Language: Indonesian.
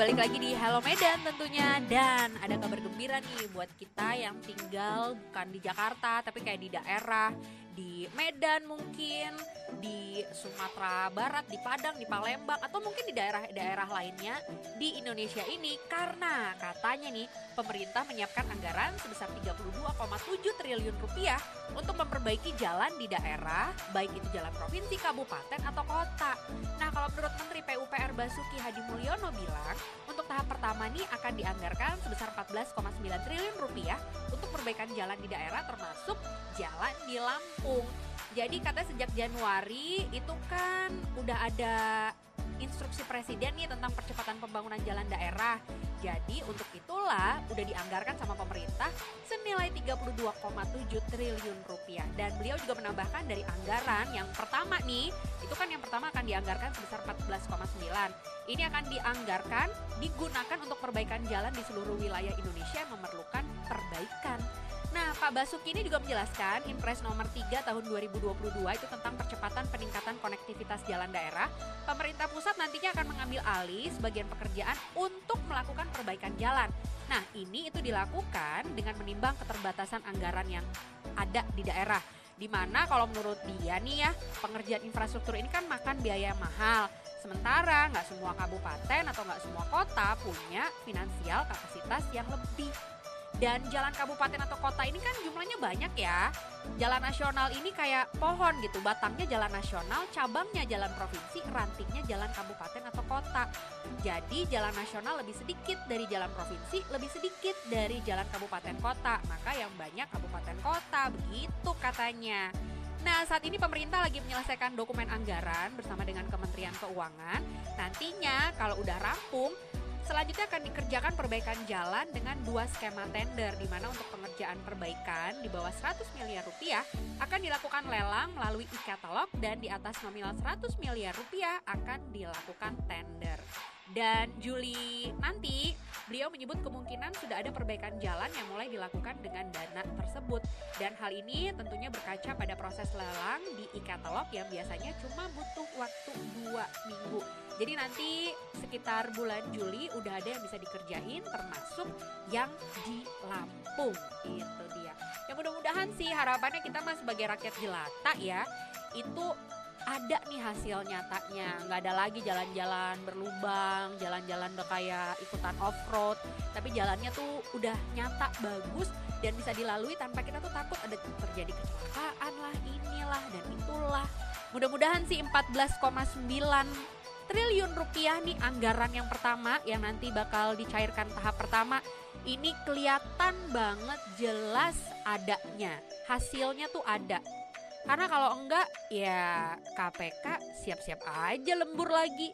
balik lagi di Hello Medan tentunya. Dan ada kabar gembira nih buat kita yang tinggal bukan di Jakarta Tapi kayak di daerah, di Medan mungkin Di Sumatera Barat, di Padang, di Palembang Atau mungkin di daerah-daerah lainnya di Indonesia ini. Karena katanya nih pemerintah menyiapkan anggaran sebesar 32,7 triliun rupiah Untuk memperbaiki jalan di daerah Baik itu jalan provinsi, kabupaten, atau kota. Nah kalau menurut Menteri PUPR Basuki Hadi Mulyono bilang untuk tahap pertama nih akan dianggarkan sebesar 14,9 triliun rupiah untuk perbaikan jalan di daerah termasuk jalan di Lampung. Jadi katanya sejak Januari itu kan udah ada instruksi presiden nih tentang percepatan pembangunan jalan daerah. Jadi untuk itulah udah dianggarkan sama pemerintah senilai 32,7 triliun rupiah. Dan beliau juga menambahkan dari anggaran yang pertama nih, itu kan yang pertama akan dianggarkan sebesar 14,9. Ini akan dianggarkan digunakan untuk perbaikan jalan di seluruh wilayah Indonesia yang memerlukan perbaikan. Nah, Pak Basuki ini juga menjelaskan Impres nomor 3 tahun 2022 itu tentang percepatan peningkatan konektivitas jalan daerah. Pemerintah pusat nantinya akan mengambil alih sebagian pekerjaan untuk melakukan perbaikan jalan. Nah, ini itu dilakukan dengan menimbang keterbatasan anggaran yang ada di daerah. Di mana kalau menurut dia nih ya, pengerjaan infrastruktur ini kan makan biaya mahal. Sementara nggak semua kabupaten atau nggak semua kota punya finansial kapasitas yang lebih dan jalan kabupaten atau kota ini kan jumlahnya banyak ya. Jalan nasional ini kayak pohon gitu, batangnya jalan nasional, cabangnya jalan provinsi, rantingnya jalan kabupaten atau kota. Jadi jalan nasional lebih sedikit dari jalan provinsi, lebih sedikit dari jalan kabupaten kota. Maka yang banyak kabupaten kota, begitu katanya. Nah, saat ini pemerintah lagi menyelesaikan dokumen anggaran bersama dengan Kementerian Keuangan. Nantinya kalau udah rampung, Selanjutnya akan dikerjakan perbaikan jalan dengan dua skema tender di mana untuk pengerjaan perbaikan di bawah 100 miliar rupiah akan dilakukan lelang melalui e-katalog dan di atas nominal 100 miliar rupiah akan dilakukan tender. Dan Juli nanti beliau menyebut kemungkinan sudah ada perbaikan jalan yang mulai dilakukan dengan dana tersebut. Dan hal ini tentunya berkaca pada proses lelang di e-katalog yang biasanya cuma butuh waktu dua minggu. Jadi nanti sekitar bulan Juli udah ada yang bisa dikerjain termasuk yang di Lampung itu dia. Ya mudah-mudahan sih harapannya kita mah sebagai rakyat jelata ya itu ada nih hasil nyatanya. Nggak ada lagi jalan-jalan berlubang jalan-jalan udah kayak ikutan off-road. Tapi jalannya tuh udah nyata bagus dan bisa dilalui tanpa kita tuh takut ada terjadi kecelakaan lah inilah dan itulah. Mudah-mudahan sih 14,9 triliun rupiah nih anggaran yang pertama yang nanti bakal dicairkan tahap pertama. Ini kelihatan banget jelas adanya. Hasilnya tuh ada karena kalau enggak ya KPK siap-siap aja lembur lagi